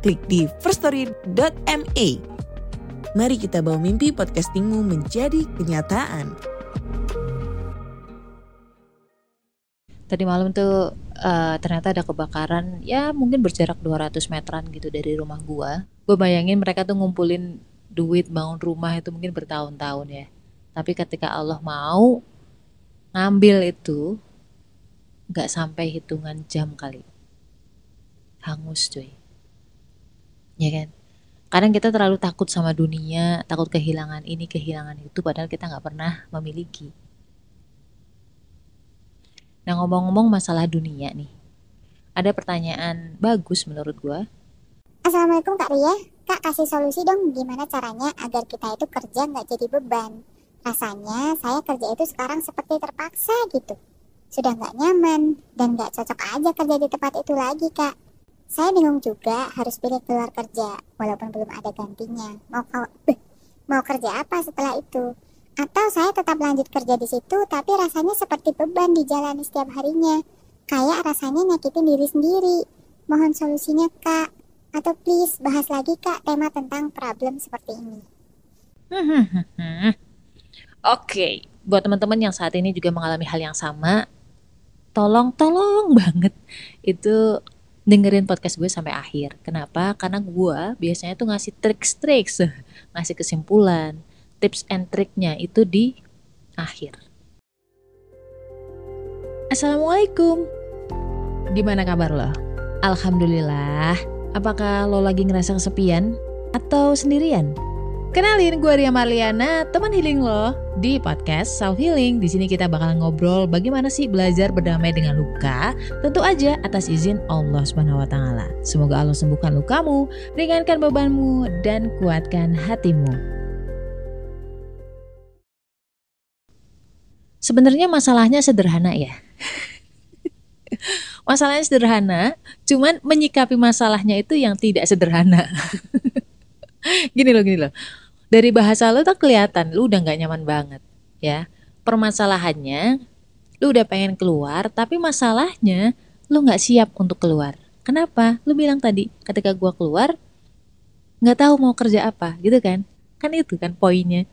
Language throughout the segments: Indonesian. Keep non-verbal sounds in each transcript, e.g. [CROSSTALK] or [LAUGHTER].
klik di firststory.me. Mari kita bawa mimpi podcastingmu menjadi kenyataan. Tadi malam tuh uh, ternyata ada kebakaran ya mungkin berjarak 200 meteran gitu dari rumah gua. Gue bayangin mereka tuh ngumpulin duit bangun rumah itu mungkin bertahun-tahun ya. Tapi ketika Allah mau ngambil itu nggak sampai hitungan jam kali. Hangus cuy. Ya kan? Kadang kita terlalu takut sama dunia, takut kehilangan ini, kehilangan itu, padahal kita nggak pernah memiliki. Nah ngomong-ngomong masalah dunia nih, ada pertanyaan bagus menurut gue. Assalamualaikum Kak Ria, Kak kasih solusi dong gimana caranya agar kita itu kerja nggak jadi beban. Rasanya saya kerja itu sekarang seperti terpaksa gitu. Sudah nggak nyaman dan nggak cocok aja kerja di tempat itu lagi Kak. Saya bingung juga harus pilih keluar kerja walaupun belum ada gantinya. Mau mau kerja apa setelah itu? Atau saya tetap lanjut kerja di situ tapi rasanya seperti beban dijalani setiap harinya. Kayak rasanya nyakitin diri sendiri. Mohon solusinya kak. Atau please bahas lagi kak tema tentang problem seperti ini. [LAUGHS] Oke, okay. buat teman-teman yang saat ini juga mengalami hal yang sama, tolong tolong banget itu dengerin podcast gue sampai akhir. Kenapa? Karena gue biasanya tuh ngasih trik-trik, [LAUGHS] ngasih kesimpulan, tips and triknya itu di akhir. Assalamualaikum. Gimana kabar lo? Alhamdulillah. Apakah lo lagi ngerasa kesepian atau sendirian? Kenalin gue Ria Marliana, teman healing lo di podcast Self Healing. Di sini kita bakal ngobrol bagaimana sih belajar berdamai dengan luka, tentu aja atas izin Allah Subhanahu wa taala. Semoga Allah sembuhkan lukamu, ringankan bebanmu dan kuatkan hatimu. Sebenarnya masalahnya sederhana ya. [LAUGHS] masalahnya sederhana, cuman menyikapi masalahnya itu yang tidak sederhana. [LAUGHS] [LAUGHS] gini loh, gini loh. Dari bahasa lo tuh kelihatan lu udah nggak nyaman banget, ya. Permasalahannya, lu udah pengen keluar, tapi masalahnya lu nggak siap untuk keluar. Kenapa? Lu bilang tadi, ketika gua keluar, nggak tahu mau kerja apa, gitu kan? Kan itu kan poinnya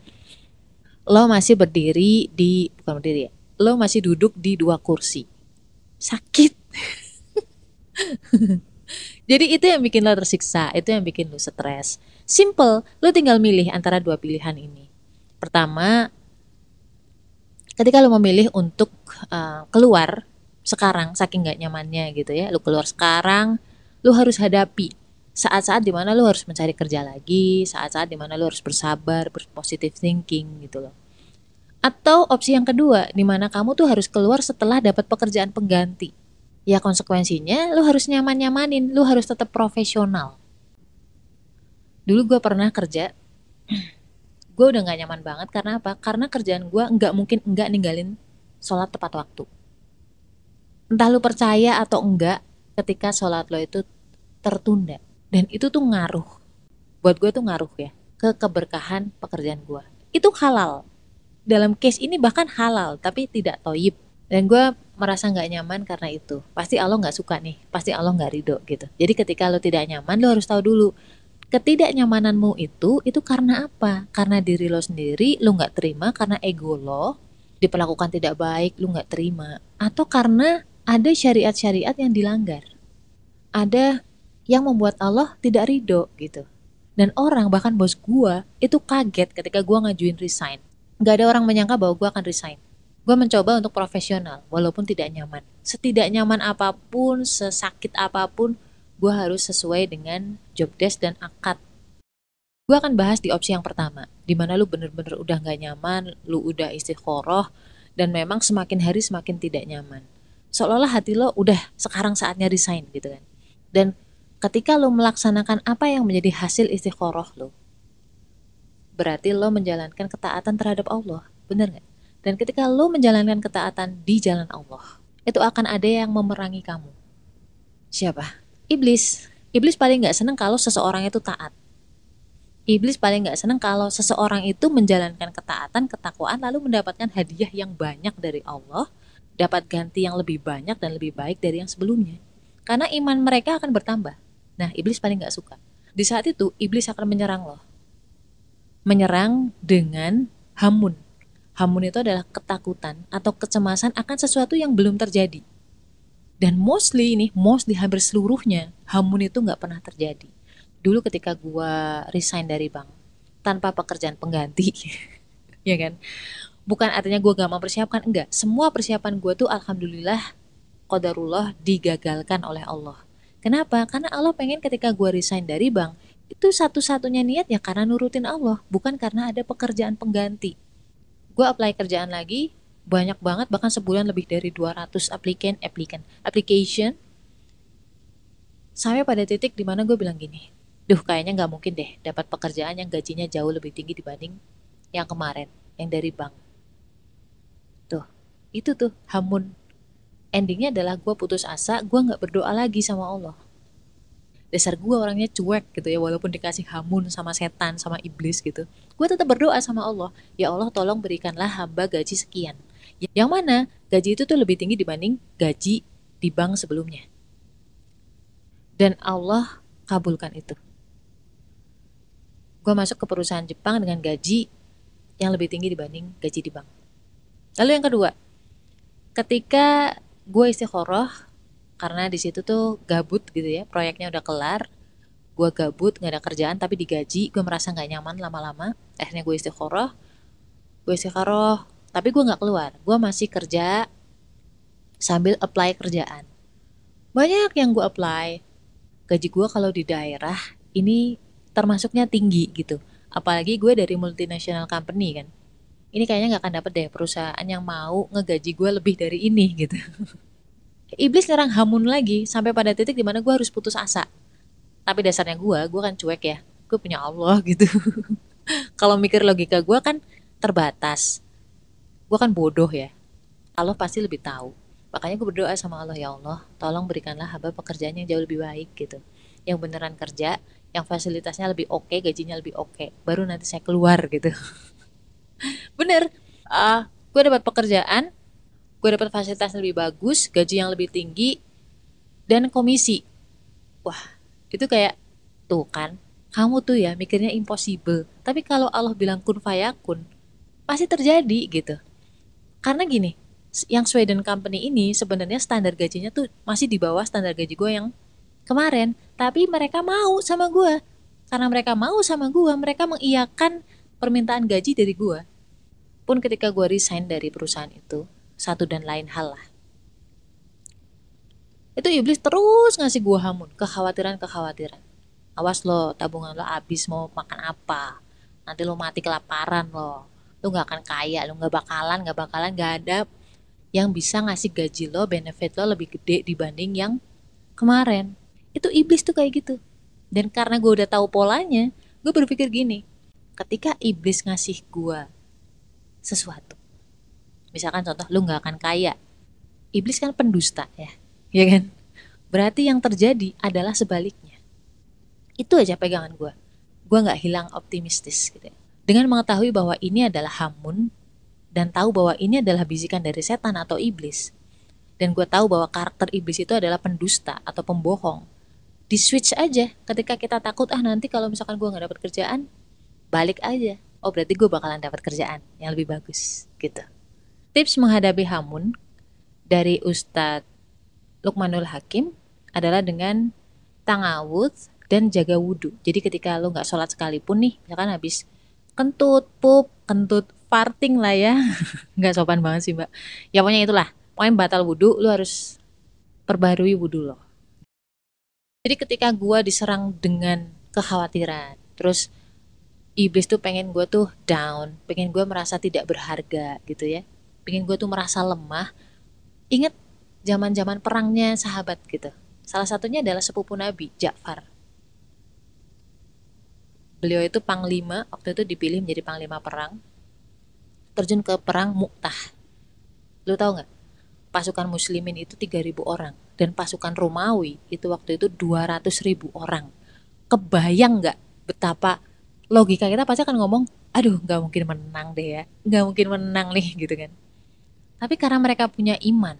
lo masih berdiri di bukan berdiri ya lo masih duduk di dua kursi sakit [LAUGHS] jadi itu yang bikin lo tersiksa itu yang bikin lo stres simple lo tinggal milih antara dua pilihan ini pertama ketika lo memilih untuk uh, keluar sekarang saking gak nyamannya gitu ya lo keluar sekarang lo harus hadapi saat-saat di mana lu harus mencari kerja lagi, saat-saat di mana lu harus bersabar, berpositive thinking gitu loh. Atau opsi yang kedua, di mana kamu tuh harus keluar setelah dapat pekerjaan pengganti. Ya konsekuensinya lu harus nyaman-nyamanin, lu harus tetap profesional. Dulu gue pernah kerja, gue udah gak nyaman banget karena apa? Karena kerjaan gue nggak mungkin nggak ninggalin sholat tepat waktu. Entah lu percaya atau enggak, ketika sholat lo itu tertunda. Dan itu tuh ngaruh. Buat gue tuh ngaruh ya ke keberkahan pekerjaan gue itu halal. Dalam case ini bahkan halal tapi tidak toyib. Dan gue merasa nggak nyaman karena itu. Pasti Allah nggak suka nih pasti Allah nggak ridho gitu. Jadi ketika lo tidak nyaman lo harus tahu dulu ketidaknyamananmu itu itu karena apa karena diri lo sendiri lo nggak terima karena ego lo diperlakukan tidak baik lo nggak terima atau karena ada syariat-syariat yang dilanggar ada yang membuat Allah tidak ridho gitu. Dan orang bahkan bos gua itu kaget ketika gua ngajuin resign. Gak ada orang menyangka bahwa gua akan resign. Gua mencoba untuk profesional walaupun tidak nyaman. Setidak nyaman apa pun, sesakit apa pun, gua harus sesuai dengan job desk dan akad. Gua akan bahas di opsi yang pertama, di mana lu bener-bener udah gak nyaman, lu udah istiqoroh, dan memang semakin hari semakin tidak nyaman. Seolah-olah hati lo udah sekarang saatnya resign gitu kan. Dan ketika lo melaksanakan apa yang menjadi hasil istiqoroh lo, berarti lo menjalankan ketaatan terhadap Allah. Bener nggak? Dan ketika lo menjalankan ketaatan di jalan Allah, itu akan ada yang memerangi kamu. Siapa? Iblis. Iblis paling nggak seneng kalau seseorang itu taat. Iblis paling nggak seneng kalau seseorang itu menjalankan ketaatan, ketakwaan, lalu mendapatkan hadiah yang banyak dari Allah, dapat ganti yang lebih banyak dan lebih baik dari yang sebelumnya. Karena iman mereka akan bertambah. Nah, iblis paling nggak suka. Di saat itu, iblis akan menyerang loh. Menyerang dengan hamun. Hamun itu adalah ketakutan atau kecemasan akan sesuatu yang belum terjadi. Dan mostly ini, mostly hampir seluruhnya, hamun itu nggak pernah terjadi. Dulu ketika gua resign dari bank, tanpa pekerjaan pengganti, [LAUGHS] ya kan? Bukan artinya gue gak mempersiapkan, enggak. Semua persiapan gue tuh alhamdulillah, qadarullah digagalkan oleh Allah Kenapa? Karena Allah pengen ketika gue resign dari bank, itu satu-satunya niat ya karena nurutin Allah, bukan karena ada pekerjaan pengganti. Gue apply kerjaan lagi, banyak banget, bahkan sebulan lebih dari 200 applicant, applicant, application. Sampai pada titik di mana gue bilang gini, duh kayaknya nggak mungkin deh dapat pekerjaan yang gajinya jauh lebih tinggi dibanding yang kemarin, yang dari bank. Tuh, itu tuh hamun endingnya adalah gue putus asa gue nggak berdoa lagi sama Allah dasar gue orangnya cuek gitu ya walaupun dikasih hamun sama setan sama iblis gitu gue tetap berdoa sama Allah ya Allah tolong berikanlah hamba gaji sekian yang mana gaji itu tuh lebih tinggi dibanding gaji di bank sebelumnya. Dan Allah kabulkan itu. Gue masuk ke perusahaan Jepang dengan gaji yang lebih tinggi dibanding gaji di bank. Lalu yang kedua ketika gue istiqoroh karena di situ tuh gabut gitu ya proyeknya udah kelar gue gabut nggak ada kerjaan tapi digaji gue merasa nggak nyaman lama-lama akhirnya gue istiqoroh gue istiqoroh tapi gue nggak keluar gue masih kerja sambil apply kerjaan banyak yang gue apply gaji gue kalau di daerah ini termasuknya tinggi gitu apalagi gue dari multinational company kan ini kayaknya nggak akan dapet deh perusahaan yang mau ngegaji gue lebih dari ini gitu. [LAUGHS] Iblis ngerang hamun lagi sampai pada titik di mana gue harus putus asa. Tapi dasarnya gue, gue kan cuek ya. Gue punya Allah gitu. [LAUGHS] Kalau mikir logika gue kan terbatas. Gue kan bodoh ya. Allah pasti lebih tahu. Makanya gue berdoa sama Allah, ya Allah, tolong berikanlah hamba pekerjaan yang jauh lebih baik gitu. Yang beneran kerja, yang fasilitasnya lebih oke, okay, gajinya lebih oke. Okay. Baru nanti saya keluar gitu. [LAUGHS] bener uh, gue dapat pekerjaan gue dapat fasilitas lebih bagus gaji yang lebih tinggi dan komisi wah itu kayak tuh kan kamu tuh ya mikirnya impossible tapi kalau Allah bilang kun fayakun pasti terjadi gitu karena gini yang Sweden Company ini sebenarnya standar gajinya tuh masih di bawah standar gaji gue yang kemarin tapi mereka mau sama gue karena mereka mau sama gue mereka mengiyakan permintaan gaji dari gue. Pun ketika gue resign dari perusahaan itu, satu dan lain hal lah. Itu iblis terus ngasih gue hamun, kekhawatiran-kekhawatiran. Awas lo, tabungan lo habis mau makan apa. Nanti lo mati kelaparan lo. Lo gak akan kaya, lo gak bakalan, gak bakalan gak ada yang bisa ngasih gaji lo, benefit lo lebih gede dibanding yang kemarin. Itu iblis tuh kayak gitu. Dan karena gue udah tahu polanya, gue berpikir gini, ketika iblis ngasih gua sesuatu misalkan contoh lu nggak akan kaya iblis kan pendusta ya ya kan berarti yang terjadi adalah sebaliknya itu aja pegangan gua gua nggak hilang optimistis gitu ya. Dengan mengetahui bahwa ini adalah hamun dan tahu bahwa ini adalah bisikan dari setan atau iblis. Dan gue tahu bahwa karakter iblis itu adalah pendusta atau pembohong. Di switch aja ketika kita takut ah nanti kalau misalkan gue nggak dapat kerjaan balik aja. Oh berarti gue bakalan dapat kerjaan yang lebih bagus gitu. Tips menghadapi hamun dari Ustadz Lukmanul Hakim adalah dengan tangawud dan jaga wudhu jadi ketika lo nggak sholat sekalipun nih ya kan habis kentut pup kentut farting lah ya [LAUGHS] nggak sopan banget sih mbak ya pokoknya itulah pokoknya batal wudhu lo harus perbarui wudhu lo jadi ketika gue diserang dengan kekhawatiran terus iblis tuh pengen gue tuh down, pengen gue merasa tidak berharga gitu ya, pengen gue tuh merasa lemah. Ingat zaman-zaman perangnya sahabat gitu. Salah satunya adalah sepupu Nabi, Ja'far. Beliau itu panglima, waktu itu dipilih menjadi panglima perang. Terjun ke perang Mu'tah. Lu tahu nggak? Pasukan muslimin itu 3000 orang dan pasukan Romawi itu waktu itu 200.000 orang. Kebayang nggak betapa logika kita pasti akan ngomong, aduh nggak mungkin menang deh ya, nggak mungkin menang nih gitu kan. Tapi karena mereka punya iman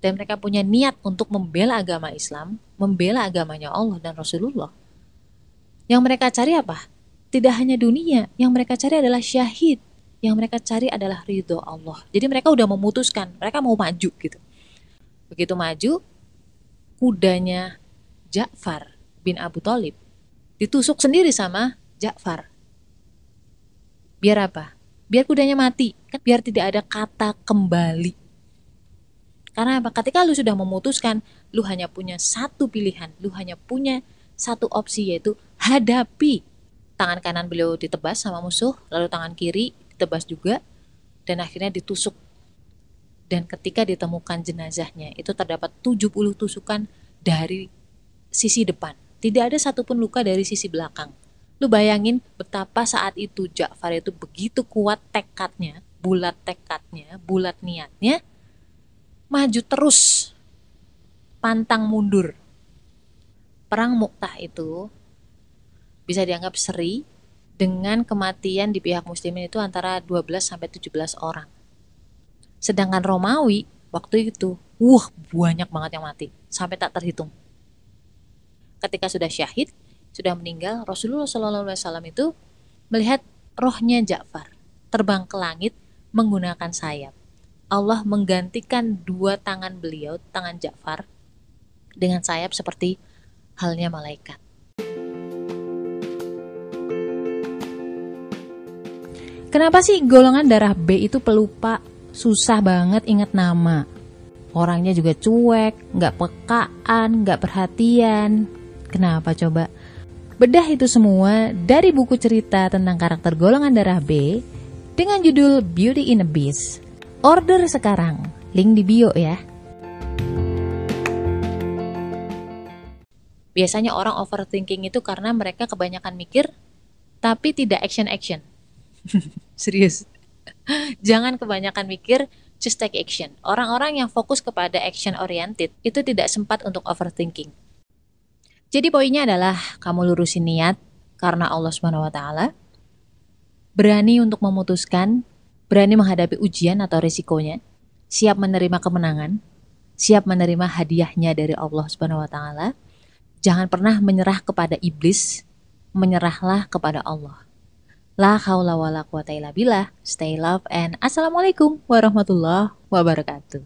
dan mereka punya niat untuk membela agama Islam, membela agamanya Allah dan Rasulullah, yang mereka cari apa? Tidak hanya dunia, yang mereka cari adalah syahid. Yang mereka cari adalah ridho Allah. Jadi mereka udah memutuskan, mereka mau maju gitu. Begitu maju, kudanya Ja'far bin Abu Talib ditusuk sendiri sama Ja'far. Biar apa? Biar kudanya mati, kan biar tidak ada kata kembali. Karena apa? Ketika lu sudah memutuskan, lu hanya punya satu pilihan, lu hanya punya satu opsi yaitu hadapi. Tangan kanan beliau ditebas sama musuh, lalu tangan kiri ditebas juga, dan akhirnya ditusuk. Dan ketika ditemukan jenazahnya, itu terdapat 70 tusukan dari sisi depan. Tidak ada satupun luka dari sisi belakang. Lu bayangin betapa saat itu Ja'far itu begitu kuat tekadnya, bulat tekadnya, bulat niatnya, maju terus, pantang mundur. Perang Muktah itu bisa dianggap seri dengan kematian di pihak muslimin itu antara 12 sampai 17 orang. Sedangkan Romawi waktu itu, wah banyak banget yang mati, sampai tak terhitung. Ketika sudah syahid, sudah meninggal, Rasulullah SAW itu melihat rohnya Ja'far terbang ke langit menggunakan sayap. Allah menggantikan dua tangan beliau, tangan Ja'far, dengan sayap seperti halnya malaikat. Kenapa sih golongan darah B itu pelupa, susah banget ingat nama? Orangnya juga cuek, nggak pekaan, nggak perhatian. Kenapa coba? Bedah itu semua dari buku cerita tentang karakter golongan darah B dengan judul Beauty in a Beast. Order sekarang, link di bio ya. Biasanya orang overthinking itu karena mereka kebanyakan mikir tapi tidak action-action. [LAUGHS] Serius. [LAUGHS] Jangan kebanyakan mikir, just take action. Orang-orang yang fokus kepada action oriented itu tidak sempat untuk overthinking. Jadi poinnya adalah kamu lurusin niat karena Allah Subhanahu wa taala. Berani untuk memutuskan, berani menghadapi ujian atau risikonya, siap menerima kemenangan, siap menerima hadiahnya dari Allah Subhanahu wa taala. Jangan pernah menyerah kepada iblis, menyerahlah kepada Allah. La haula wala quwata illa billah. Stay love and assalamualaikum warahmatullahi wabarakatuh.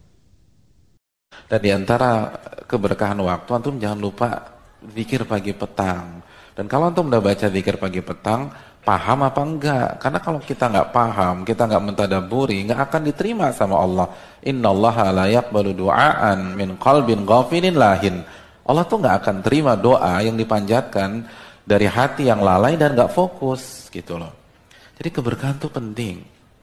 Dan di antara keberkahan waktu antum jangan lupa zikir pagi petang. Dan kalau antum udah baca zikir pagi petang, paham apa enggak? Karena kalau kita enggak paham, kita enggak mentadaburi, enggak akan diterima sama Allah. Inna Allah la yaqbalu du'aan min qalbin ghafilin lahin. Allah tuh enggak akan terima doa yang dipanjatkan dari hati yang lalai dan enggak fokus gitu loh. Jadi keberkahan itu penting.